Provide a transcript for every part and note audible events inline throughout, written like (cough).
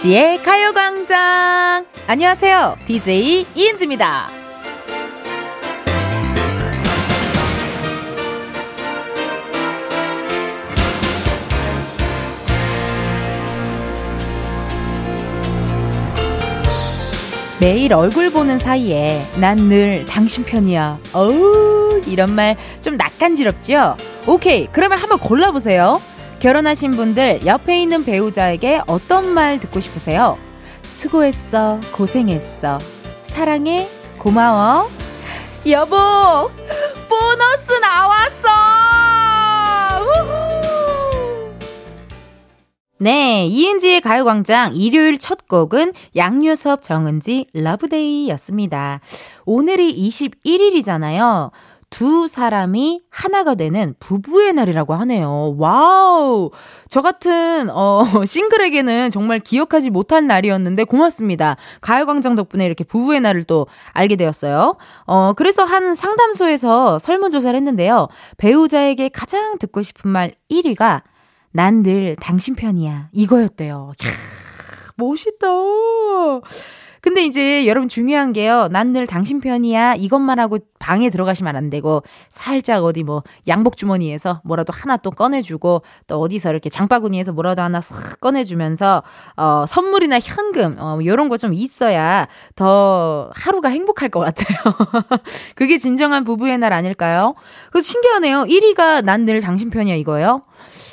이은지의 가요광장. 안녕하세요. DJ 이은지입니다. 매일 얼굴 보는 사이에 난 늘 당신 편이야. 어우, 이런 말 좀 낯간지럽죠? 오케이. 그러면 한번 골라보세요. 결혼하신 분들 옆에 있는 배우자에게 어떤 말 듣고 싶으세요? 수고했어, 고생했어, 사랑해, 고마워. 여보, 보너스 나왔어! 우후! 네, 이은지의 가요광장 일요일 첫 곡은 양요섭 정은지 Love Day였습니다. 오늘이 21일이잖아요. 두 사람이 하나가 되는 부부의 날이라고 하네요. 와우! 저 같은, 어, (laughs) 싱글에게는 정말 기억하지 못한 날이었는데 고맙습니다. 가요광장 덕분에 이렇게 부부의 날을 또 알게 되었어요. 어, 그래서 한 상담소에서 설문조사를 했는데요. 배우자에게 가장 듣고 싶은 말 1위가 난 늘 당신 편이야. 이거였대요. 캬, 멋있다. 근데 이제 여러분 중요한 게요. 난 늘 당신 편이야. 이것만 하고 방에 들어가시면 안 되고 살짝 어디 뭐 양복 주머니에서 뭐라도 하나 또 꺼내주고 또 어디서 이렇게 장바구니에서 뭐라도 하나 싹 꺼내주면서 어 선물이나 현금 어 요런 거 좀 있어야 더 하루가 행복할 것 같아요. (laughs) 그게 진정한 부부의 날 아닐까요? 그 신기하네요. 1위가 난 늘 당신 편이야 이거예요.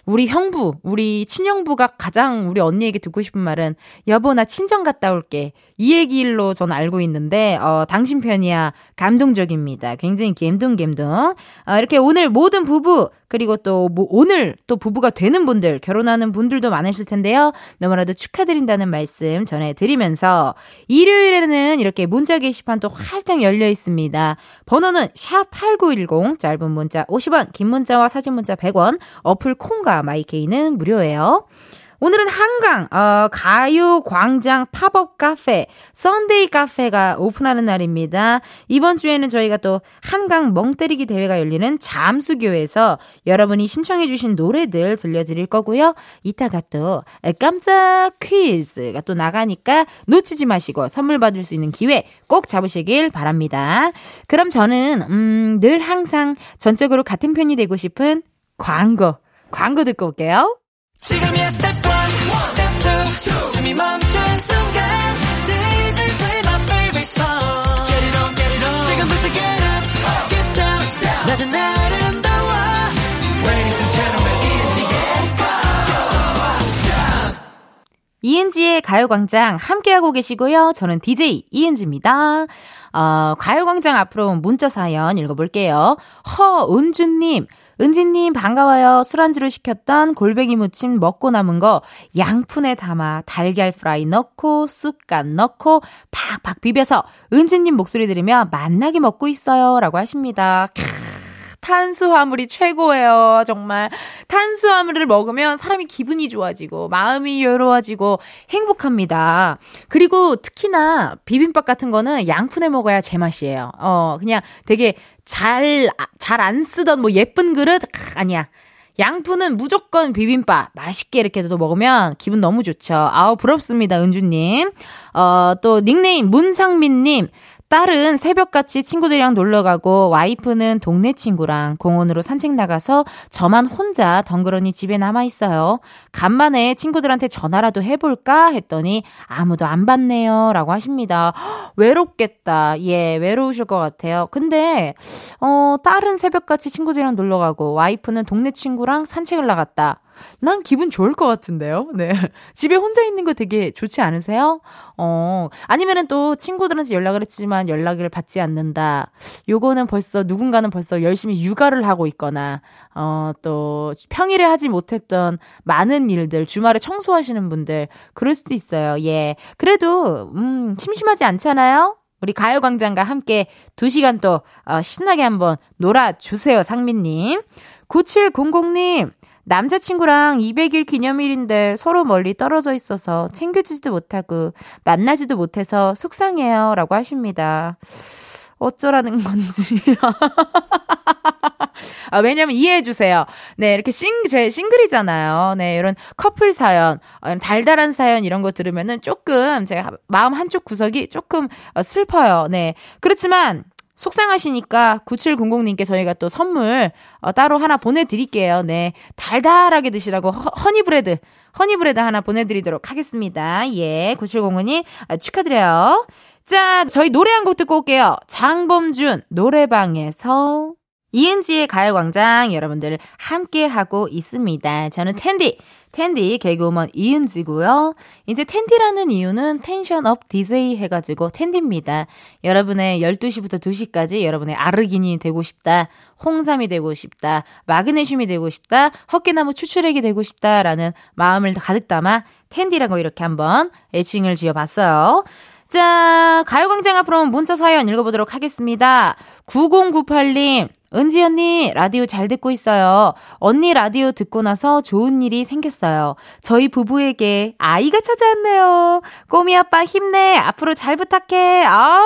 우리 형부, 우리 친형부가 가장 우리 언니에게 듣고 싶은 말은 여보 나 친정 갔다 올게. 이 얘기로 전 알고 있는데 어 당신 편이야 감동적입니다. 굉장히 갬둥갬둥. 어, 이렇게 오늘 모든 부부 그리고 또 뭐 오늘 또 부부가 되는 분들 결혼하는 분들도 많으실 텐데요. 너무나도 축하드린다는 말씀 전해 드리면서 일요일에는 이렇게 문자 게시판 또 활짝 열려 있습니다. 번호는 샵 #8910 짧은 문자 50원, 긴 문자와 사진 문자 100원. 어플 콩과 마이케이는 무료예요. 오늘은 한강, 어, 가요 광장 팝업 카페, 썬데이 카페가 오픈하는 날입니다. 이번 주에는 저희가 또 한강 멍때리기 대회가 열리는 잠수교에서 여러분이 신청해 주신 노래들 들려드릴 거고요. 이따가 또 깜짝 퀴즈가 또 나가니까 놓치지 마시고 선물 받을 수 있는 기회 꼭 잡으시길 바랍니다. 그럼 저는, 음, 늘 항상 전적으로 같은 편이 되고 싶은 광고, 광고 듣고 올게요. 지금이야 스텝 1, 스텝 2, 숨이 멈춘 순간 DJ play my favorite song Get it on, get it on 지금부터 get up, get down, down 낮은 아름다워 Ladies and gentlemen, 이은지의 가요광장 이은지의 가요광장 함께하고 계시고요. 저는 DJ 이은지입니다. 어, 가요광장 앞으로 문자 사연 읽어볼게요. 허은주님, 은지님 반가워요. 술안주로 시켰던 골뱅이 무침 먹고 남은 거 양푼에 담아 달걀 프라이 넣고 쑥간 넣고 팍팍 비벼서 은지님 목소리 들으며 맛나게 먹고 있어요. 라고 하십니다. 캬. 탄수화물이 최고예요. 정말. 탄수화물을 먹으면 사람이 기분이 좋아지고, 마음이 여유로워지고, 행복합니다. 그리고 특히나 비빔밥 같은 거는 양푼에 먹어야 제맛이에요. 어, 그냥 되게 잘, 잘 안 쓰던 뭐 예쁜 그릇? 아니야. 양푼은 무조건 비빔밥 맛있게 이렇게 또 먹으면 기분 너무 좋죠. 아우 부럽습니다, 은주님. 어, 또 닉네임 문상민님. 딸은 새벽같이 친구들이랑 놀러 가고 와이프는 동네 친구랑 공원으로 산책 나가서 저만 혼자 덩그러니 집에 남아 있어요. 간만에 친구들한테 전화라도 해볼까 했더니 아무도 안 받네요. 라고 하십니다. (gasps) 외롭겠다. 예, 외로우실 것 같아요. 근데, 어, 딸은 새벽같이 친구들이랑 놀러 가고 와이프는 동네 친구랑 산책을 나갔다. 난 기분 좋을 것 같은데요. 네. (laughs) 집에 혼자 있는 거 되게 좋지 않으세요? 어, 아니면은 또 친구들한테 연락을 했지만 연락을 받지 않는다. 요거는 벌써 누군가는 벌써 열심히 육아를 하고 있거나, 어, 또 평일에 하지 못했던 많은 일들, 주말에 청소하시는 분들, 그럴 수도 있어요. 예. 그래도, 음, 심심하지 않잖아요? 우리 가요광장과 함께 2시간 또, 어, 신나게 한번 놀아주세요, 상민님. 9700님, 남자친구랑 200일 기념일인데 서로 멀리 떨어져 있어서 챙겨주지도 못하고 만나지도 못해서 속상해요. 라고 하십니다. 어쩌라는 건지. (laughs) 아, 왜냐면 이해해주세요. 네, 이렇게 싱, 제 싱글이잖아요. 네, 이런 커플 사연, 어, 달달한 사연 이런 거 들으면은 조금 제가 마음 한쪽 구석이 조금 어, 슬퍼요. 네. 그렇지만, 속상하시니까 9700님께 저희가 또 선물 어, 따로 하나 보내드릴게요. 네. 달달하게 드시라고 허, 허니브레드, 허니브레드 하나 보내드리도록 하겠습니다. 예. 9705님 아, 축하드려요. 자, 저희 노래 한 곡 듣고 올게요. 장범준, 노래방에서. 이은지의 가요광장 여러분들 함께 하고 있습니다. 저는 텐디, 텐디 개그우먼 이은지고요. 이제 텐디라는 이유는 텐션 up 디제이 해가지고 텐디입니다. 여러분의 12시부터 2시까지 여러분의 아르기닌이 되고 싶다, 홍삼이 되고 싶다, 마그네슘이 되고 싶다, 헛개나무 추출액이 되고 싶다라는 마음을 가득 담아 텐디라고 이렇게 한번 애칭을 지어봤어요. 자, 가요광장 앞으로 문자 사연 읽어보도록 하겠습니다. 9098님, 은지 언니, 라디오 잘 듣고 있어요. 언니 라디오 듣고 나서 좋은 일이 생겼어요. 저희 부부에게 아이가 찾아왔네요. 꼬미 아빠 힘내. 앞으로 잘 부탁해. 아우!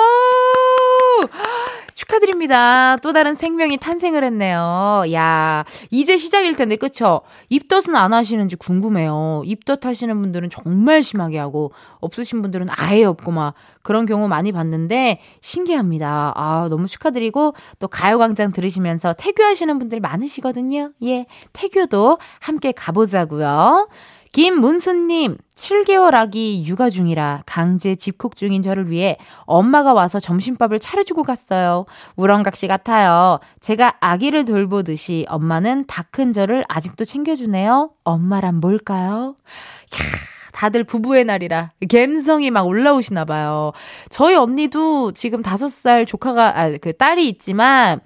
축하드립니다. 또 다른 생명이 탄생을 했네요. 야, 이제 시작일 텐데, 그쵸? 입덧은 안 하시는지 궁금해요. 입덧 하시는 분들은 정말 심하게 하고, 없으신 분들은 아예 없고, 막, 그런 경우 많이 봤는데, 신기합니다. 아, 너무 축하드리고, 또 가요광장 들으시면서 태교하시는 분들 많으시거든요. 예, 태교도 함께 가보자고요. 김문수님, 7개월 아기 육아 중이라 강제 집콕 중인 저를 위해 엄마가 와서 점심밥을 차려주고 갔어요. 우렁각시 같아요. 제가 아기를 돌보듯이 엄마는 다 큰 저를 아직도 챙겨주네요. 엄마란 뭘까요? 캬. 다들 부부의 날이라 갬성이 막 올라오시나 봐요. 저희 언니도 지금 다섯 살 조카가 아 그 딸이 있지만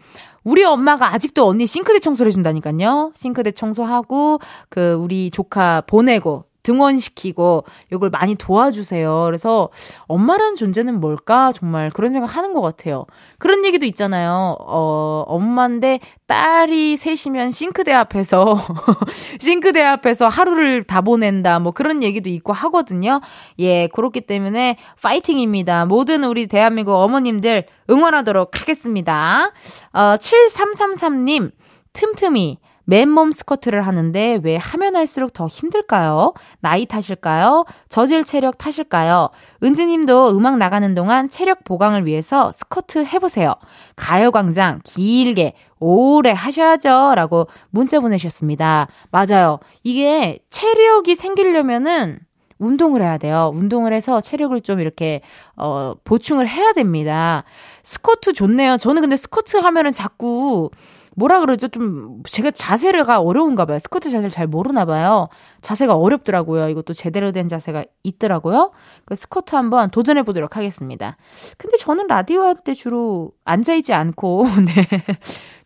우리 엄마가 아직도 언니 싱크대 청소를 해준다니까요. 싱크대 청소하고, 그, 우리 조카 보내고, 등원시키고 이걸 많이 도와주세요. 그래서 엄마라는 존재는 뭘까? 정말 그런 생각 하는 것 같아요. 그런 얘기도 있잖아요. 어, 엄마인데 딸이 셋이면 싱크대 앞에서, (laughs) 싱크대 앞에서 하루를 다 보낸다. 뭐 그런 얘기도 있고 하거든요. 예, 그렇기 때문에 파이팅입니다. 모든 우리 대한민국 어머님들 응원하도록 하겠습니다. 어, 7333님, 틈틈이. 맨몸 스쿼트를 하는데 왜 하면 할수록 더 힘들까요? 나이 탓일까요? 저질 체력 탓일까요? 은지님도 음악 나가는 동안 체력 보강을 위해서 스쿼트 해보세요. 가요광장 길게 오래 하셔야죠. 라고 문자 보내셨습니다. 맞아요. 이게 체력이 생기려면은 운동을 해야 돼요. 운동을 해서 체력을 좀 이렇게, 어, 보충을 해야 됩니다. 스쿼트 좋네요. 저는 근데 스쿼트 하면은 자꾸 뭐라 그러죠? 좀 제가 자세가 어려운가 봐요. 스쿼트 자세를 잘 모르나 봐요. 자세가 어렵더라고요. 이것도 제대로 된 자세가 있더라고요. 그 스쿼트 한번 도전해 보도록 하겠습니다. 근데 저는 라디오 할 때 주로 앉아 있지 않고 (laughs) 네.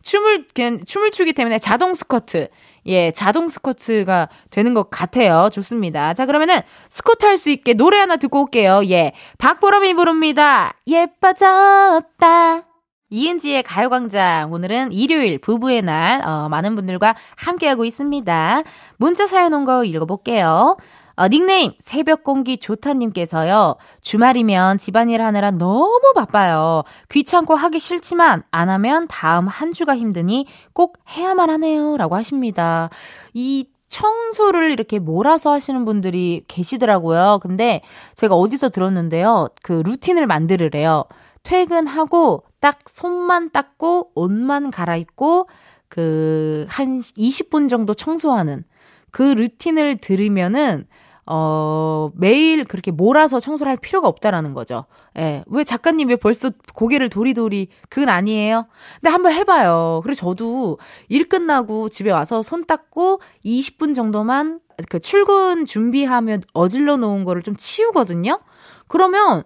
춤을 그냥 춤을 추기 때문에 자동 스쿼트. 예, 자동 스쿼트가 되는 것 같아요. 좋습니다. 자, 그러면은 스쿼트 할 수 있게 노래 하나 듣고 올게요. 예. 박보람이 부릅니다. 예뻐졌다. 이은지의 가요광장. 오늘은 일요일 부부의 날, 어, 많은 분들과 함께하고 있습니다. 문자 사연 온 거 읽어볼게요. 어, 닉네임, 새벽 공기 좋다님께서요, 주말이면 집안일 하느라 너무 바빠요. 귀찮고 하기 싫지만, 안 하면 다음 한 주가 힘드니 꼭 해야만 하네요. 라고 하십니다. 이 청소를 이렇게 몰아서 하시는 분들이 계시더라고요. 근데 제가 어디서 들었는데요. 그 루틴을 만들으래요. 퇴근하고 딱 손만 닦고 옷만 갈아입고 그 한 20분 정도 청소하는 그 루틴을 들으면은 어, 매일 그렇게 몰아서 청소를 할 필요가 없다라는 거죠. 예. 왜 작가님 왜 벌써 고개를 도리도리, 그건 아니에요? 근데 한번 해봐요. 그리고 저도 일 끝나고 집에 와서 손 닦고 20분 정도만 그 출근 준비하면 어질러 놓은 거를 좀 치우거든요? 그러면,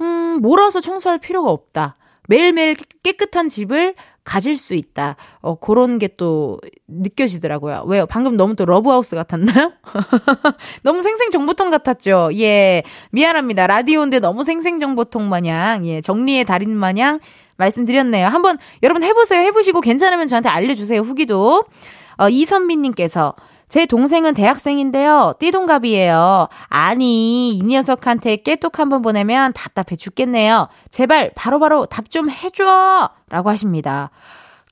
음, 몰아서 청소할 필요가 없다. 매일매일 깨끗한 집을 가질 수 있다. 어, 그런 게 또 느껴지더라고요. 왜요? 방금 너무 또 러브하우스 같았나요? (laughs) 너무 생생정보통 같았죠? 예. 미안합니다. 라디오인데 너무 생생정보통 마냥, 예. 정리의 달인 마냥 말씀드렸네요. 한번 여러분 해보세요. 해보시고 괜찮으면 저한테 알려주세요. 후기도. 어, 이선미님께서 제 동생은 대학생인데요. 띠동갑이에요. 아니, 이 녀석한테 깨톡 한번 보내면 답답해 죽겠네요. 제발 바로바로 답 좀 해줘! 라고 하십니다.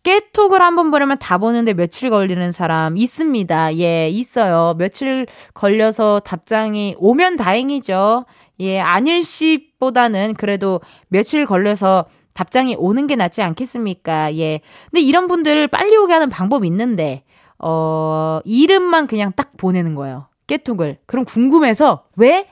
깨톡을 한 번 보내면 다 보는데 며칠 걸리는 사람 있습니다. 예, 있어요. 며칠 걸려서 답장이 오면 다행이죠. 예, 아닐시보다는 그래도 며칠 걸려서 답장이 오는 게 낫지 않겠습니까? 예. 근데 이런 분들을 빨리 오게 하는 방법이 있는데, 어, 이름만 그냥 딱 보내는 거예요. 깨톡을. 그럼 궁금해서, 왜?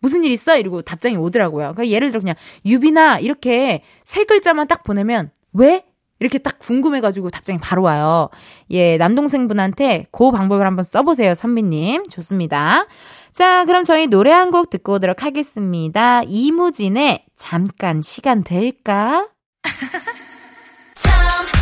무슨 일 있어? 이러고 답장이 오더라고요. 그러니까 예를 들어 그냥, 유비나, 이렇게 세 글자만 딱 보내면, 왜? 이렇게 딱 궁금해가지고 답장이 바로 와요. 예, 남동생분한테 그 방법을 한번 써보세요, 선비님. 좋습니다. 자, 그럼 저희 노래 한 곡 듣고 오도록 하겠습니다. 이무진의 잠깐 시간 될까? (laughs)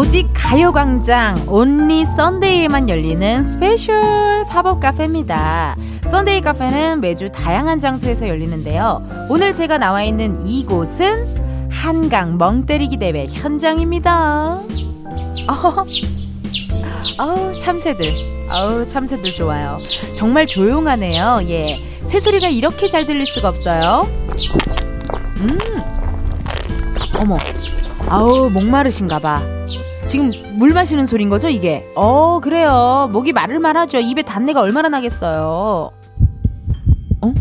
오직 가요광장 only Sunday에만 열리는 스페셜 팝업 카페입니다. 썬데이 카페는 매주 다양한 장소에서 열리는데요. 오늘 제가 나와 있는 이곳은 한강 멍때리기 대회 현장입니다. 어, 어 참새들. 어우, 참새들 좋아요. 정말 조용하네요. 예. 새소리가 이렇게 잘 들릴 수가 없어요. 음. 어머. 아우, 목마르신가 봐. 지금 물 마시는 소린 거죠, 이게? 어, 그래요. 목이 마를 말하죠. 입에 단내가 얼마나 나겠어요. 어?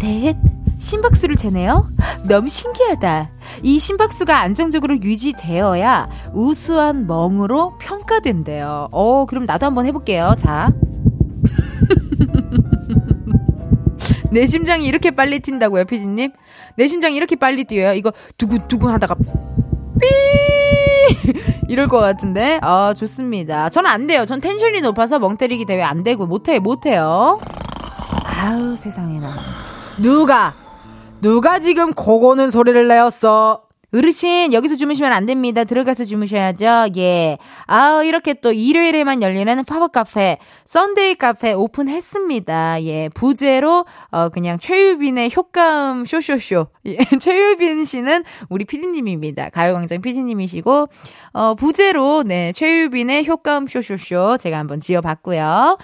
넷, 심박수를 재네요? 너무 신기하다. 이 심박수가 안정적으로 유지되어야 우수한 멍으로 평가된대요. 어, 그럼 나도 한번 해볼게요. 자. (laughs) 내 심장이 이렇게 빨리 튄다고요, 피디님? 내 심장이 이렇게 빨리 뛰어요. 이거 두근두근 하다가 삐! (laughs) 이럴 것 같은데. 아, 좋습니다. 저는 안 돼요. 전 텐션이 높아서 멍 때리기 대회 안 되고, 못해, 못해요. 아우, 세상에나. 누가, 누가 지금 고고는 소리를 내었어? 어르신, 여기서 주무시면 안 됩니다. 들어가서 주무셔야죠. 예. 아우, 이렇게 또 일요일에만 열리는 팝업 카페, 썬데이 카페 오픈했습니다. 예. 부제로, 어, 그냥 최유빈의 효과음 쇼쇼쇼. 예. (laughs) 최유빈 씨는 우리 피디님입니다. 가요광장 피디님이시고, 어, 부제로, 네. 최유빈의 효과음 쇼쇼쇼 제가 한번 지어봤고요.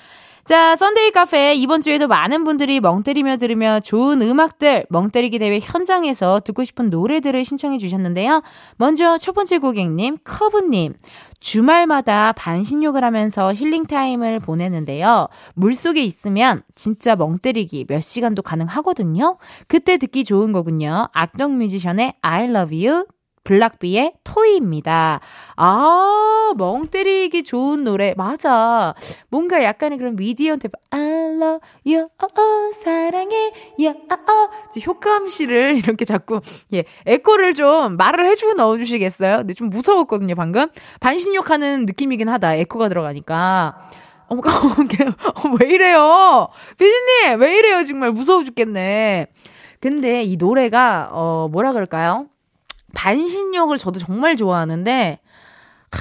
자, 썬데이 카페 이번 주에도 많은 분들이 멍 때리며 들으며 좋은 음악들, 멍 때리기 대회 현장에서 듣고 싶은 노래들을 신청해 주셨는데요. 먼저 첫 번째 고객님, 커브님. 주말마다 반신욕을 하면서 힐링 타임을 보내는데요. 물 속에 있으면 진짜 멍 때리기 몇 시간도 가능하거든요. 그때 듣기 좋은 곡은요. 악동 뮤지션의 I love you 블락비의 토이입니다. 아, 멍 때리기 좋은 노래. 맞아. 뭔가 약간의 그런 미디엄 템 I love you, oh, oh, 사랑해, yeah, oh, oh. 효과음씨를 이렇게 자꾸, 예, 에코를 좀 말을 해주고 넣어주시겠어요? 근데 좀 무서웠거든요, 방금. 반신욕하는 느낌이긴 하다. 에코가 들어가니까. (laughs) 어머, 왜 이래요? 피디님, 왜 이래요? 정말 무서워 죽겠네. 근데 이 노래가, 어, 뭐라 그럴까요? 반신욕을 저도 정말 좋아하는데, 하,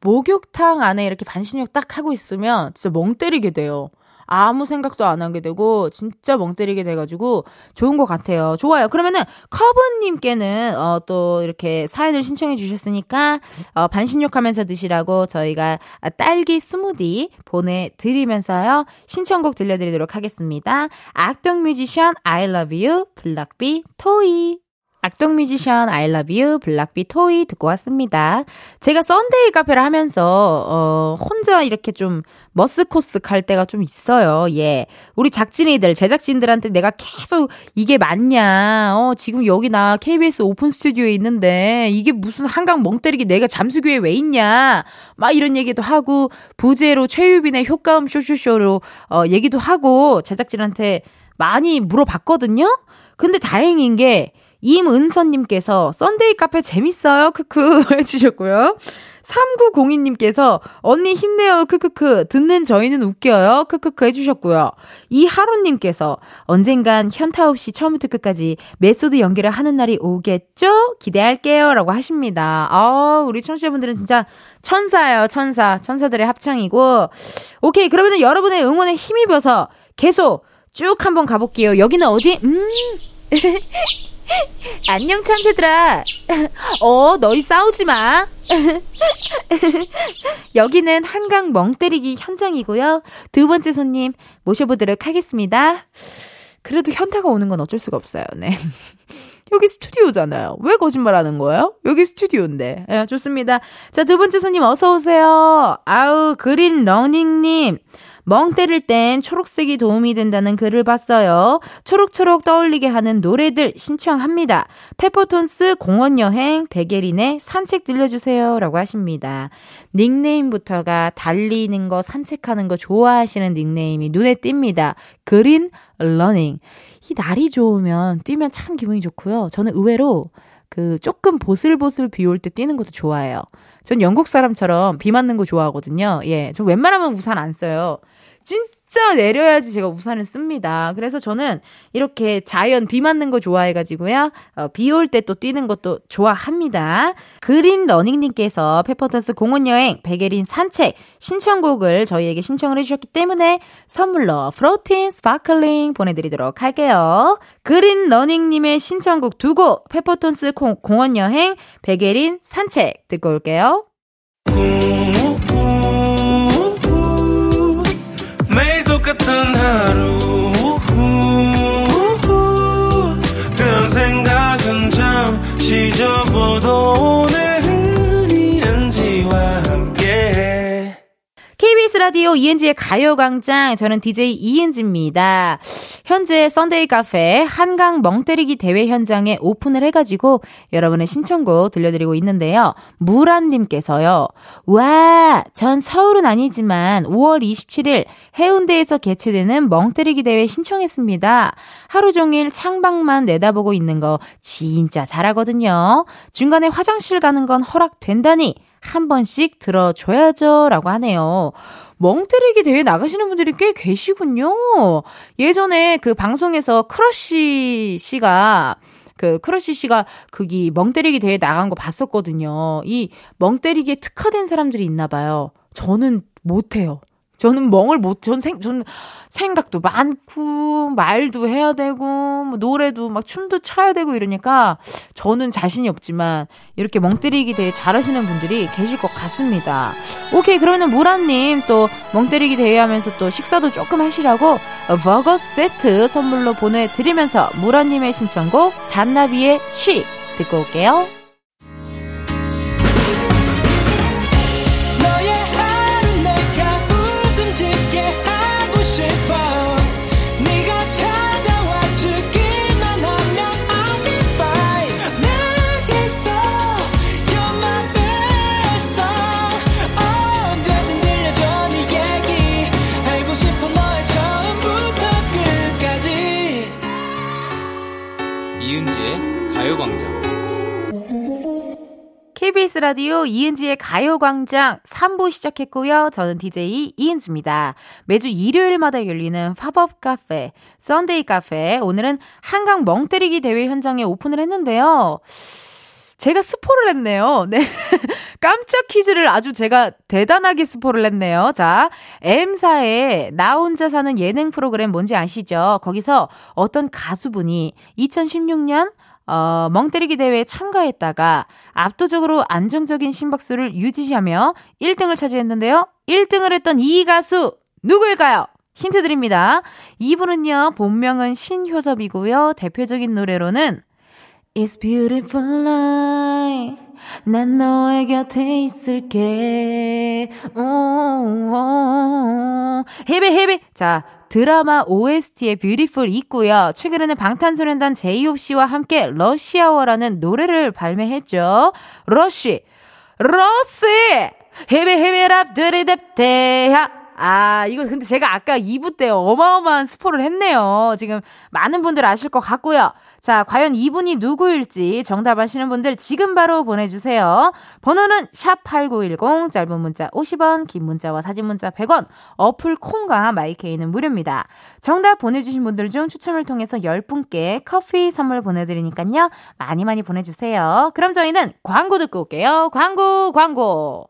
목욕탕 안에 이렇게 반신욕 딱 하고 있으면 진짜 멍 때리게 돼요. 아무 생각도 안 하게 되고 진짜 멍 때리게 돼가지고 좋은 것 같아요. 좋아요. 그러면은 커브님께는 어, 또 이렇게 사연을 신청해 주셨으니까 어, 반신욕하면서 드시라고 저희가 딸기 스무디 보내드리면서요 신청곡 들려드리도록 하겠습니다. 악동 뮤지션 I Love You 블락비 토이 악동 뮤지션 I love you 블락비 토이 듣고 왔습니다. 제가 썬데이 카페를 하면서 어 혼자 이렇게 좀 머쓱머쓱할 때가 좀 있어요. 예. 우리 작진이들 제작진들한테 내가 계속 이게 맞냐. 어 지금 여기 나 KBS 오픈 스튜디오에 있는데 이게 무슨 한강 멍 때리기 내가 잠수교에 왜 있냐. 막 이런 얘기도 하고 부제로 최유빈의 효과음 쇼쇼쇼로 어 얘기도 하고 제작진한테 많이 물어봤거든요. 근데 다행인 게 임은선님께서 썬데이 카페 재밌어요. 크크 (laughs) 해주셨고요. 3902님께서 언니 힘내요. 크크크. 듣는 저희는 웃겨요. 크크크 해주셨고요. 이하로님께서 언젠간 현타 없이 처음부터 끝까지 메소드 연기를 하는 날이 오겠죠? 기대할게요. 라고 하십니다. 아, 우리 청취자분들은 진짜 천사예요. 천사. 천사들의 합창이고. 오케이. 그러면 여러분의 응원에 힘입어서 계속 쭉 한번 가볼게요. 여기는 어디? 음. (laughs) (laughs) 안녕 참새들아. (laughs) 어, 너희 싸우지 마. (laughs) 여기는 한강 멍 때리기 현장이고요. 두 번째 손님 모셔보도록 하겠습니다. 그래도 현타가 오는 건 어쩔 수가 없어요. 네. 여기 스튜디오잖아요. 왜 거짓말 하는 거예요? 여기 스튜디오인데. 예, 좋습니다. 자, 두 번째 손님 어서오세요. 아우, 그린 러닝님. 멍 때릴 땐 초록색이 도움이 된다는 글을 봤어요. 초록초록 떠올리게 하는 노래들 신청합니다. 페퍼톤스 공원여행 백예린의 산책 들려주세요. 라고 하십니다. 닉네임부터가 달리는 거, 산책하는 거 좋아하시는 닉네임이 눈에 띕니다. 그린 러닝. 이 날이 좋으면 뛰면 참 기분이 좋고요. 저는 의외로 그 조금 보슬보슬 비 올 때 뛰는 것도 좋아해요. 전 영국 사람처럼 비 맞는 거 좋아하거든요. 예. 저 웬만하면 우산 안 써요. 진짜 내려야지 제가 우산을 씁니다. 그래서 저는 이렇게 자연 비 맞는 거 좋아해가지고요. 어, 비올 때 또 뛰는 것도 좋아합니다. 그린 러닝님께서 페퍼톤스 공원 여행 백예린 산책 신청곡을 저희에게 신청을 해주셨기 때문에 선물로 프로틴 스파클링 보내드리도록 할게요. 그린 러닝님의 신청곡 두 곡 페퍼톤스 공원 여행 백예린 산책 듣고 올게요. 똑 같 라디오 이은지의 가요광장 저는 DJ 이은지입니다. 현재 Sunday 카페 한강 멍때리기 대회 현장에 오픈을 해가지고 여러분의 신청곡 들려드리고 있는데요. 무란님께서요. 와, 전 서울은 아니지만 5월 27일 해운대에서 개최되는 멍때리기 대회 신청했습니다. 하루 종일 창밖만 내다보고 있는 거 진짜 잘하거든요. 중간에 화장실 가는 건 허락된다니 한 번씩 들어줘야죠. 라고 하네요. 멍때리기 대회 나가시는 분들이 꽤 계시군요. 예전에 그 방송에서 크러쉬 씨가 그 크러쉬 씨가 거기 멍때리기 대회 나간 거 봤었거든요. 이 멍때리기에 특화된 사람들이 있나 봐요. 저는 못해요. 저는 멍을 못, 전 생, 전 생각도 많고, 말도 해야 되고, 뭐 노래도 막 춤도 춰야 되고 이러니까 저는 자신이 없지만 이렇게 멍 때리기 대회 잘하시는 분들이 계실 것 같습니다. 오케이, 그러면은 무라님 또 멍 때리기 대회 하면서 또 식사도 조금 하시라고 버거 세트 선물로 보내드리면서 무라님의 신청곡 잔나비의 쉬 듣고 올게요. KBS 라디오 이은지의 가요광장 3부 시작했고요. 저는 DJ 이은지입니다. 매주 일요일마다 열리는 팝업 카페, Sunday 카페. 오늘은 한강 멍때리기 대회 현장에 오픈을 했는데요. 제가 스포를 했네요. 네. (laughs) 깜짝 퀴즈를 아주 제가 대단하게 스포를 했네요. 자, M사의 나 혼자 사는 예능 프로그램 뭔지 아시죠? 거기서 어떤 가수분이 2016년 어, 멍 때리기 대회에 참가했다가 압도적으로 안정적인 심박수를 유지하며 1등을 차지했는데요. 1등을 했던 이 가수 누구일까요? 힌트 드립니다. 이분은요, 본명은 신효섭이고요. 대표적인 노래로는 It's beautiful life. 난 너의 곁에 있을게. 오, 헤비, 헤비. 자, 드라마 OST의 Beautiful 있고요. 최근에는 방탄소년단 제이홉 씨와 함께 Rush Hour라는 노래를 발매했죠. Rush, rush! 헤비, 헤비, 랍, 드리뎁, 대하. 아, 이거 근데 제가 아까 2부 때 어마어마한 스포를 했네요. 지금 많은 분들 아실 것 같고요. 자, 과연 이분이 누구일지 정답 아시는 분들 지금 바로 보내주세요. 번호는 샵8910, 짧은 문자 50원, 긴 문자와 사진 문자 100원, 어플 콩과 마이케이는 무료입니다. 정답 보내주신 분들 중 추첨을 통해서 10분께 커피 선물 보내드리니까요. 많이 많이 보내주세요. 그럼 저희는 광고 듣고 올게요. 광고, 광고.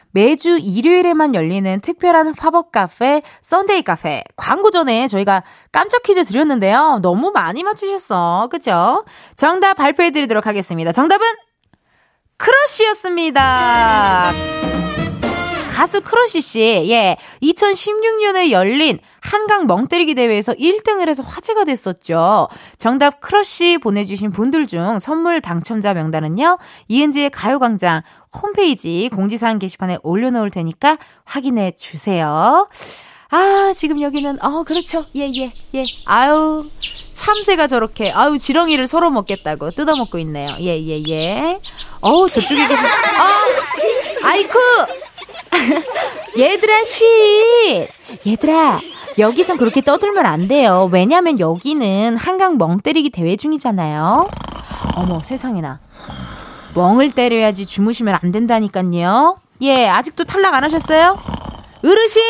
매주 일요일에만 열리는 특별한 팝업 카페, Sunday 카페. 광고 전에 저희가 깜짝 퀴즈 드렸는데요. 너무 많이 맞추셨어. 그죠? 정답 발표해 드리도록 하겠습니다. 정답은 크러쉬였습니다. 가수 크러쉬 씨, 예, 2016년에 열린 한강 멍때리기 대회에서 1등을 해서 화제가 됐었죠. 정답 크러쉬 보내주신 분들 중 선물 당첨자 명단은요, 이은지의 가요광장 홈페이지 공지사항 게시판에 올려놓을 테니까 확인해 주세요. 아, 지금 여기는, 어, 그렇죠. 예, 예, 예. 아유, 참새가 저렇게, 아유, 지렁이를 서로 먹겠다고 뜯어먹고 있네요. 예, 예, 예. 어우, 저쪽에 계신, 아, 아이쿠! (laughs) 얘들아, 쉬! 얘들아, 여기선 그렇게 떠들면 안 돼요. 왜냐면 여기는 한강 멍 때리기 대회 중이잖아요. 어머, 세상에나. 멍을 때려야지 주무시면 안 된다니까요. 예, 아직도 탈락 안 하셨어요? 어르신!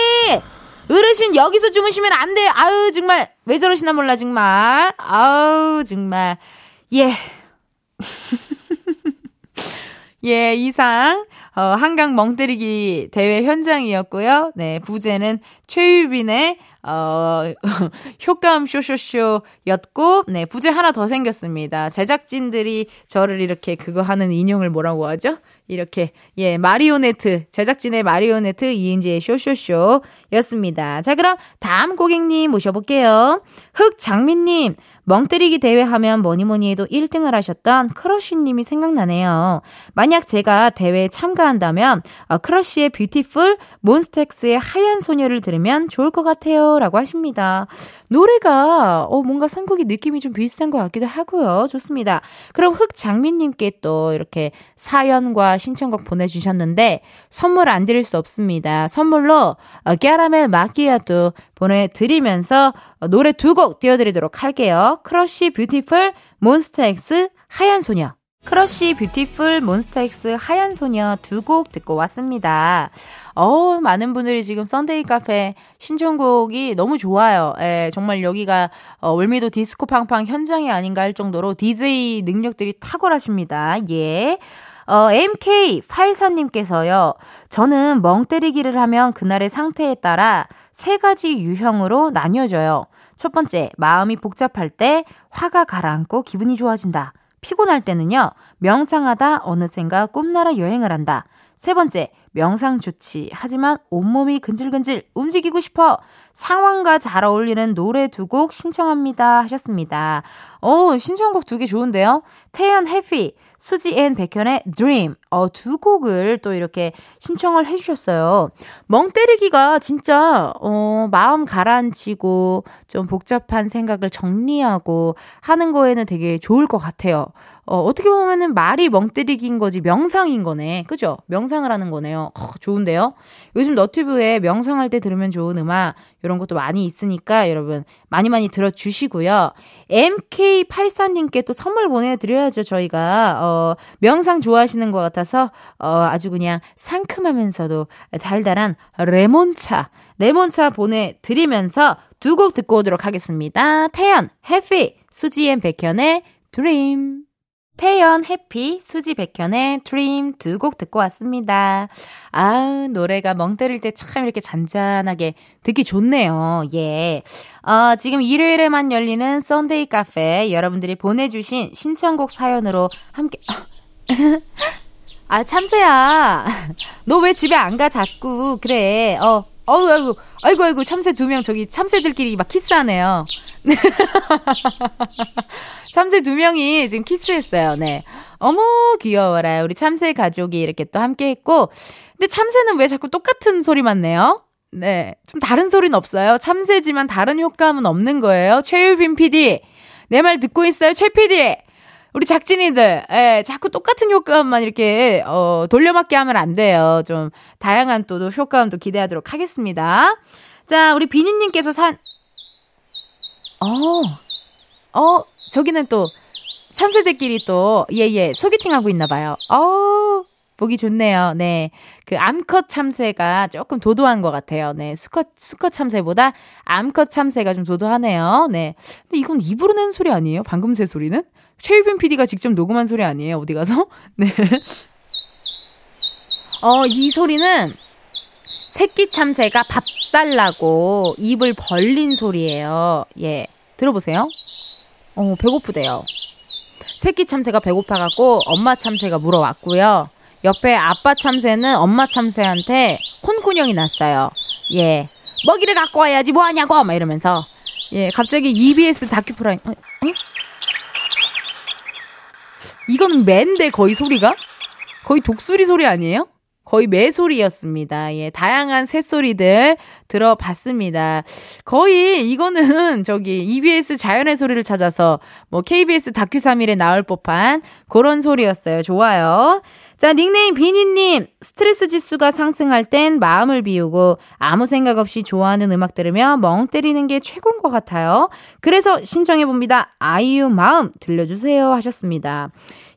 어르신, 여기서 주무시면 안 돼요. 아유, 정말. 왜 저러시나 몰라, 정말. 아우, 정말. 예. (laughs) 예, 이상 어, 한강 멍때리기 대회 현장이었고요. 네, 부제는 최유빈의 어, (laughs) 효과음 쇼쇼쇼였고, 네, 부제 하나 더 생겼습니다. 제작진들이 저를 이렇게 그거 하는 인형을 뭐라고 하죠? 이렇게, 예, 마리오네트, 제작진의 마리오네트 이은지의 쇼쇼쇼였습니다. 자, 그럼 다음 고객님 모셔볼게요. 흑장민님, 멍때리기 대회 하면 뭐니 뭐니 해도 1등을 하셨던 크러쉬님이 생각나네요. 만약 제가 대회에 참가한다면 어, 크러쉬의 Beautiful, 몬스타엑스의 하얀 소녀를 들으면 좋을 것 같아요. 라고 하십니다. 노래가 어, 뭔가 선곡이 느낌이 좀 비슷한 것 같기도 하고요. 좋습니다. 그럼 흑장민님께 또 이렇게 사연과 신청곡 보내주셨는데 선물 안 드릴 수 없습니다. 선물로 어, 캐러멜 마키아또 보내드리면서 어, 노래 두 곡 띄워드리도록 할게요. 크러쉬 Beautiful 몬스타엑스 하얀 소녀. 크러쉬 Beautiful 몬스타엑스 하얀 소녀 두 곡 듣고 왔습니다. 어, 많은 분들이 지금 Sunday 카페 신청곡이 너무 좋아요. 예, 정말 여기가 어, 월미도 디스코 팡팡 현장이 아닌가 할 정도로 DJ 능력들이 탁월하십니다. 예. 어, MK84님께서요, 저는 멍 때리기를 하면 그날의 상태에 따라 세 가지 유형으로 나뉘어져요. 첫 번째, 마음이 복잡할 때 화가 가라앉고 기분이 좋아진다. 피곤할 때는요, 명상하다 어느샌가 꿈나라 여행을 한다. 세 번째, 명상 좋지. 하지만 온몸이 근질근질 움직이고 싶어. 상황과 잘 어울리는 노래 두 곡 신청합니다. 하셨습니다. 어, 신청곡 두 개 좋은데요? 태연 Happy, 수지 and 백현의 Dream. 어, 두 곡을 또 이렇게 신청을 해주셨어요. 멍 때리기가 진짜, 어, 마음 가라앉히고 좀 복잡한 생각을 정리하고 하는 거에는 되게 좋을 것 같아요. 어, 어떻게 보면은 말이 멍때리기인 거지 명상인 거네. 그죠? 명상을 하는 거네요. 어, 좋은데요? 요즘 너튜브에 명상할 때 들으면 좋은 음악 이런 것도 많이 있으니까 여러분 많이 많이 들어주시고요. MK84님께 또 선물 보내드려야죠, 저희가. 어, 명상 좋아하시는 것 같아 서 어, 아주 그냥 상큼하면서도 달달한 레몬차, 레몬차 보내드리면서 두 곡 듣고 오도록 하겠습니다. 태연, Happy, 수지 and 백현의 Dream. 태연, Happy, 수지 백현의 Dream 두 곡 듣고 왔습니다. 아 노래가 멍 때릴 때 참 이렇게 잔잔하게 듣기 좋네요. 예. 어, 지금 일요일에만 열리는 Sunday 카페 여러분들이 보내주신 신청곡 사연으로 함께. (laughs) 아, 참새야. (laughs) 너 왜 집에 안 가, 자꾸. 그래. 어, 어우, 아이고, 아이고, 아이고, 참새 두 명, 저기, 참새들끼리 막 키스하네요. (laughs) 참새 두 명이 지금 키스했어요. 네. 어머, 귀여워라. 우리 참새 가족이 이렇게 또 함께 했고. 근데 참새는 왜 자꾸 똑같은 소리만 내요? 네. 좀 다른 소리는 없어요. 참새지만 다른 효과음은 없는 거예요. 최유빈 PD. 내 말 듣고 있어요, 최 PD. 우리 작진이들, 예, 자꾸 똑같은 효과음만 이렇게, 어, 돌려막기 하면 안 돼요. 좀, 다양한 또 효과음도 기대하도록 하겠습니다. 자, 우리 비니님께서 산, 어, 어, 저기는 또, 참새들끼리 또, 예, 예, 소개팅 하고 있나 봐요. 어, 보기 좋네요. 네. 그 암컷 참새가 조금 도도한 것 같아요. 네. 수컷, 수컷 참새보다 암컷 참새가 좀 도도하네요. 네. 근데 이건 입으로 낸 소리 아니에요? 방금 새 소리는? 최유빈 PD가 직접 녹음한 소리 아니에요? 어디 가서? (laughs) 네. 어, 이 소리는 새끼 참새가 밥 달라고 입을 벌린 소리예요. 예. 들어보세요. 어, 배고프대요. 새끼 참새가 배고파갖고 엄마 참새가 물어왔고요. 옆에 아빠 참새는 엄마 참새한테 혼꾸녕이 났어요. 예. 먹이를 갖고 와야지 뭐 하냐고! 막 이러면서. 예, 갑자기 EBS 다큐 프라임. 어? 어? 이건 매인데 거의 소리가? 거의 독수리 소리 아니에요? 거의 매소리였습니다. 예, 다양한 새소리들 들어봤습니다. 거의 이거는 (laughs) 저기 EBS 자연의 소리를 찾아서 뭐 KBS 다큐 3일에 나올 법한 그런 소리였어요. 좋아요. 자, 닉네임 비니님. 스트레스 지수가 상승할 땐 마음을 비우고 아무 생각 없이 좋아하는 음악 들으며 멍 때리는 게 최고인 것 같아요. 그래서 신청해봅니다. 아이유 마음 들려주세요 하셨습니다.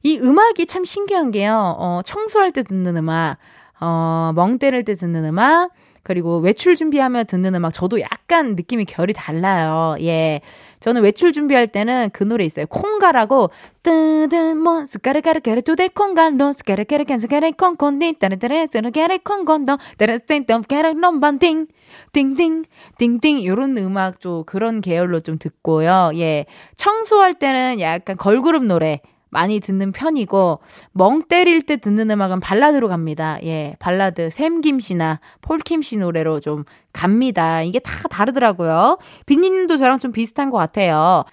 이 음악이 참 신기한 게요. 어, 청소할 때 듣는 음악, 어, 멍 때릴 때 듣는 음악, 그리고 외출 준비하며 듣는 음악 저도 약간 느낌이 결이 달라요. 예. 저는 외출 준비할 때는 그 노래 있어요. 콩가라고 뜨든 뭐 스카르카르 카르 두데 콩갈로 스카르카르 캔 스카르 콩콘디 따르따르 스르카르 콩콘도 따르땡땡 카르 넘반팅 띵띵 띵띵 요런 음악 좀 그런 계열로 좀 듣고요. 예. 청소할 때는 약간 걸그룹 노래 많이 듣는 편이고 멍 때릴 때 듣는 음악은 발라드로 갑니다. 예, 발라드 샘김 씨나 폴킴 씨 노래로 좀 갑니다. 이게 다 다르더라고요. 빈니님도 저랑 좀 비슷한 것 같아요.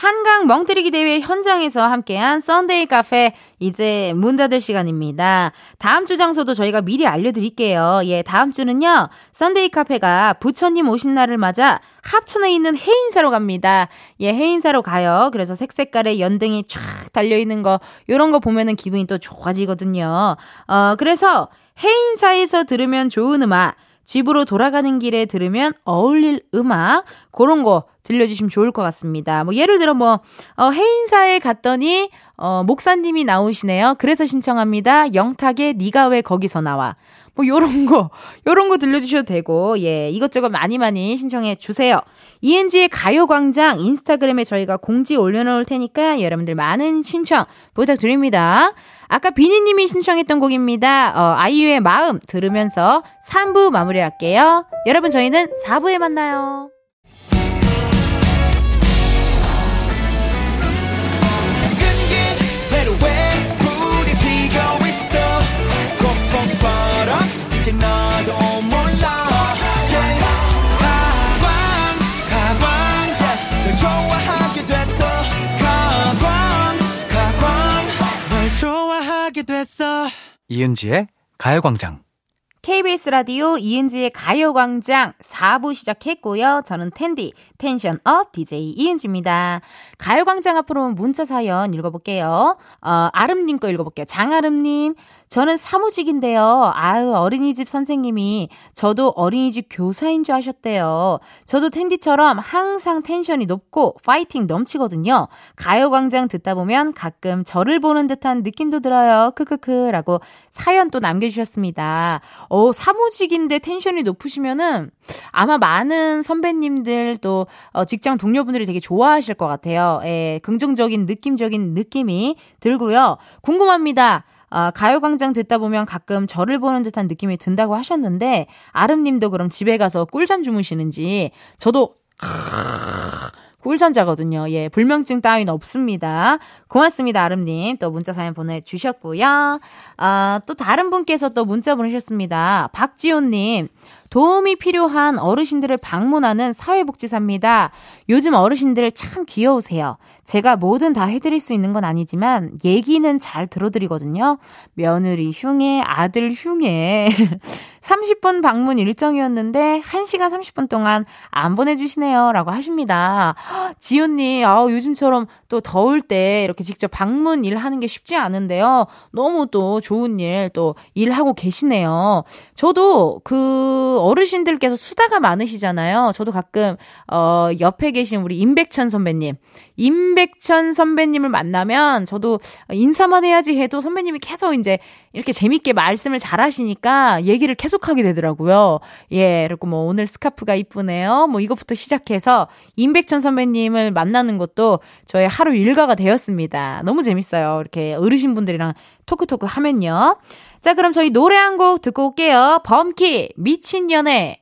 한강 멍때리기 대회 현장에서 함께한 썬데이 카페 이제 문 닫을 시간입니다. 다음 주 장소도 저희가 미리 알려드릴게요. 예, 다음 주는요. 썬데이 카페가 부처님 오신 날을 맞아 합천에 있는 해인사로 갑니다. 예, 해인사로 가요. 그래서 색색깔의 연등이 쫙 달려 있는 거 요런 거 보면은 기분이 또 좋아지거든요. 어, 그래서 해인사에서 들으면 좋은 음악 집으로 돌아가는 길에 들으면 어울릴 음악 그런 거 들려주시면 좋을 것 같습니다. 뭐 예를 들어 뭐 어, 해인사에 갔더니 어, 목사님이 나오시네요. 그래서 신청합니다. 영탁의 네가 왜 거기서 나와. 뭐 요런 거 요런 거 들려주셔도 되고 예 이것저것 많이 많이 신청해 주세요. ENG의 가요광장 인스타그램에 저희가 공지 올려놓을 테니까 여러분들 많은 신청 부탁드립니다. 아까 비니님이 신청했던 곡입니다. 어, 아이유의 마음 들으면서 3부 마무리할게요. 여러분 저희는 4부에 만나요. 이은지의 가요광장. KBS 라디오 이은지의 가요광장 4부 시작했고요. 저는 텐디, 텐션업 DJ 이은지입니다. 가요광장 앞으로 문자 사연 읽어볼게요. 어, 아름님 거 읽어볼게요. 장아름님, 저는 사무직인데요. 아유, 어린이집 선생님이 저도 어린이집 교사인 줄 아셨대요. 저도 텐디처럼 항상 텐션이 높고 파이팅 넘치거든요. 가요광장 듣다 보면 가끔 저를 보는 듯한 느낌도 들어요. 크크크. 라고 사연 또 남겨주셨습니다. 어, 어, 사무직인데 텐션이 높으시면은 아마 많은 선배님들 또 어, 직장 동료분들이 되게 좋아하실 것 같아요. 예, 긍정적인 느낌적인 느낌이 들고요. 궁금합니다. 아, 가요광장 듣다 보면 가끔 저를 보는 듯한 느낌이 든다고 하셨는데, 아름님도 그럼 집에 가서 꿀잠 주무시는지, 저도, (laughs) 꿀잠자거든요. 예, 불면증 따윈 없습니다. 고맙습니다, 아름님. 또 문자 사연 보내주셨고요. 아, 또 다른 분께서 또 문자 보내셨습니다. 박지호님. 도움이 필요한 어르신들을 방문하는 사회복지사입니다. 요즘 어르신들 참 귀여우세요. 제가 뭐든 다 해드릴 수 있는 건 아니지만 얘기는 잘 들어드리거든요. 며느리 흉해, 아들 흉해. 30분 방문 일정이었는데 1시간 30분 동안 안 보내주시네요. 라고 하십니다. 지훈님, 아 요즘처럼 또 더울 때 이렇게 직접 방문 일하는 게 쉽지 않은데요. 너무 또 좋은 일 또 일하고 계시네요. 저도 그 어르신들께서 수다가 많으시잖아요. 저도 가끔, 어, 옆에 계신 우리 임백천 선배님. 임백천 선배님을 만나면 저도 인사만 해야지 해도 선배님이 계속 이제 이렇게 재밌게 말씀을 잘 하시니까 얘기를 계속하게 되더라고요. 예, 그리고 뭐 오늘 스카프가 이쁘네요. 뭐 이것부터 시작해서 임백천 선배님을 만나는 것도 저의 하루 일과가 되었습니다. 너무 재밌어요. 이렇게 어르신분들이랑 토크토크 하면요. 자, 그럼 저희 노래 한 곡 듣고 올게요. 범키, 미친 연애.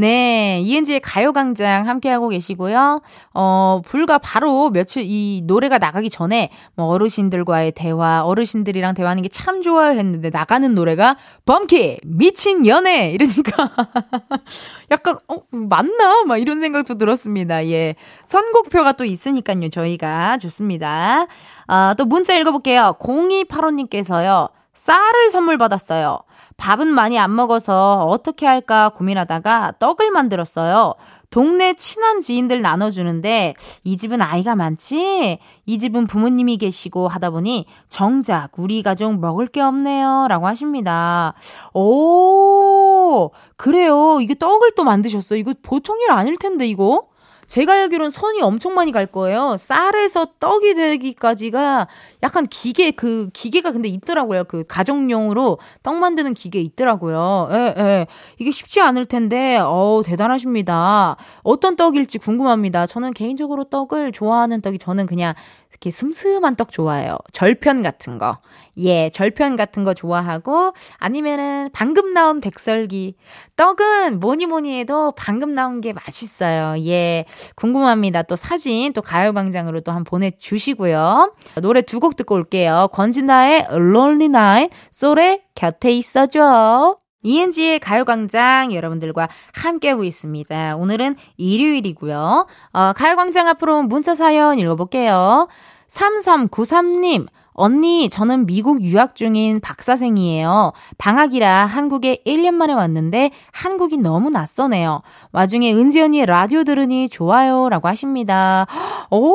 네, 이은지의 가요광장 함께하고 계시고요. 어, 불과 바로 며칠 이 노래가 나가기 전에 뭐 어르신들과의 대화, 어르신들이랑 대화하는 게 참 좋아 했는데 나가는 노래가 범키 미친 연애 이러니까 (laughs) 약간 어 맞나 막 이런 생각도 들었습니다. 예, 선곡표가 또 있으니까요. 저희가 좋습니다. 아, 또 문자 읽어볼게요. 0285님께서요. 쌀을 선물 받았어요. 밥은 많이 안 먹어서 어떻게 할까 고민하다가 떡을 만들었어요. 동네 친한 지인들 나눠주는데 이 집은 아이가 많지? 이 집은 부모님이 계시고 하다 보니 정작 우리 가족 먹을 게 없네요. 라고 하십니다. 오, 그래요. 이게 떡을 또 만드셨어요. 이거 보통 일 아닐 텐데, 이거? 제가 알기로는 손이 엄청 많이 갈 거예요. 쌀에서 떡이 되기까지가 약간 기계, 그 기계가 근데 있더라고요. 그 가정용으로 떡 만드는 기계 있더라고요. 예, 예. 이게 쉽지 않을 텐데, 어우, 대단하십니다. 어떤 떡일지 궁금합니다. 저는 개인적으로 떡을 좋아하는 떡이 저는 그냥 이렇게 슴슴한 떡 좋아해요. 절편 같은 거. 예, 절편 같은 거 좋아하고 아니면은 방금 나온 백설기. 떡은 뭐니 뭐니 해도 방금 나온 게 맛있어요. 예. 궁금합니다. 또 사진 또 가요 광장으로 또한번 보내 주시고요. 노래 두 곡 듣고 올게요. 권진아의 Lonely Night, 솔의 곁에 있어 줘. 이은지의 가요광장 여러분들과 함께하고 있습니다. 오늘은 일요일이고요. 어, 가요광장 앞으로 문자 사연 읽어볼게요. 3393님, 언니, 저는 미국 유학 중인 박사생이에요. 방학이라 한국에 1년 만에 왔는데 한국이 너무 낯서네요. 와중에 은지 언니 라디오 들으니 좋아요. 라고 하십니다. 오,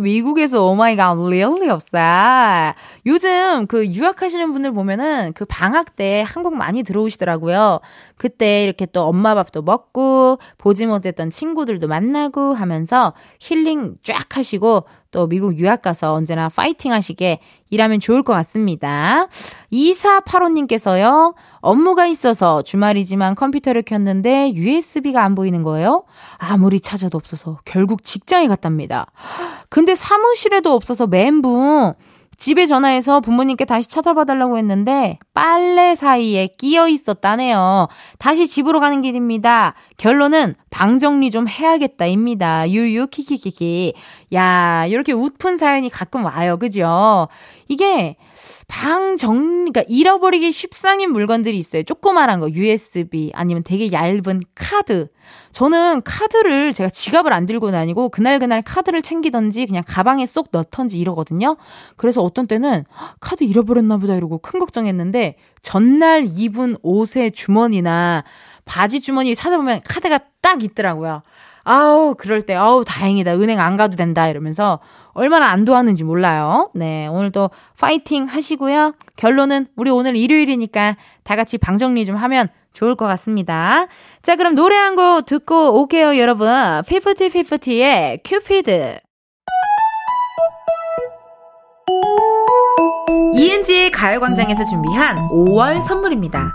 미국에서 oh my god, really 없어. 요즘 그 유학하시는 분들 보면은 그 방학 때 한국 많이 들어오시더라고요. 그때 이렇게 또 엄마 밥도 먹고 보지 못했던 친구들도 만나고 하면서 힐링 쫙 하시고 또 미국 유학 가서 언제나 파이팅 하시게 일하면 좋을 것 같습니다. 2485님께서요, 업무가 있어서 주말이지만 컴퓨터를 켰는데 USB가 안 보이는 거예요? 아무리 찾아도 없어서 결국 직장에 갔답니다. 근데 사무실에도 없어서 멘붕. 집에 전화해서 부모님께 다시 찾아봐달라고 했는데 빨래 사이에 끼어 있었다네요. 다시 집으로 가는 길입니다. 결론은 방 정리 좀 해야겠다입니다. 유유 키키키키. 야 이렇게 웃픈 사연이 가끔 와요, 그죠? 이게 방 정리, 그러니까 잃어버리기 쉽상인 물건들이 있어요. 조그만한 거, USB 아니면 되게 얇은 카드. 저는 카드를 제가 지갑을 안 들고 다니고 그날그날 카드를 챙기던지 그냥 가방에 쏙 넣던지 이러거든요. 그래서 어떤 때는 카드 잃어버렸나 보다 이러고 큰 걱정했는데 전날 입은 옷의 주머니나 바지 주머니 찾아보면 카드가 딱 있더라고요. 아우, 그럴 때, 아우, 다행이다. 은행 안 가도 된다. 이러면서 얼마나 안도하는지 몰라요. 네, 오늘도 파이팅 하시고요. 결론은 우리 오늘 일요일이니까 다 같이 방 정리 좀 하면 좋을 것 같습니다. 자, 그럼 노래 한 곡 듣고 올게요, 여러분. 피프티 피프티의 큐피드. 이은지의 가요광장에서 준비한 5월 선물입니다.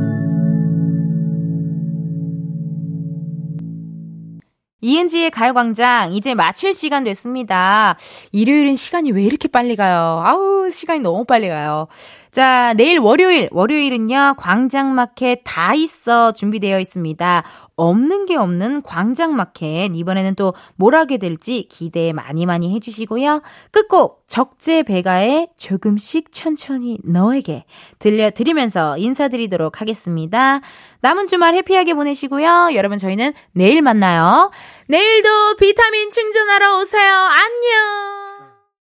이은지의 가요광장 이제 마칠 시간 됐습니다. 일요일은 시간이 왜 이렇게 빨리 가요? 아우 시간이 너무 빨리 가요. 자, 내일 월요일, 월요일은요, 광장마켓 다 있어 준비되어 있습니다. 없는 게 없는 광장마켓. 이번에는 또 뭘 하게 될지 기대 많이 많이 해주시고요. 끝곡, 적재 배가의 조금씩 천천히 너에게 들려드리면서 인사드리도록 하겠습니다. 남은 주말 해피하게 보내시고요. 여러분, 저희는 내일 만나요. 내일도 비타민 충전하러 오세요. 안녕!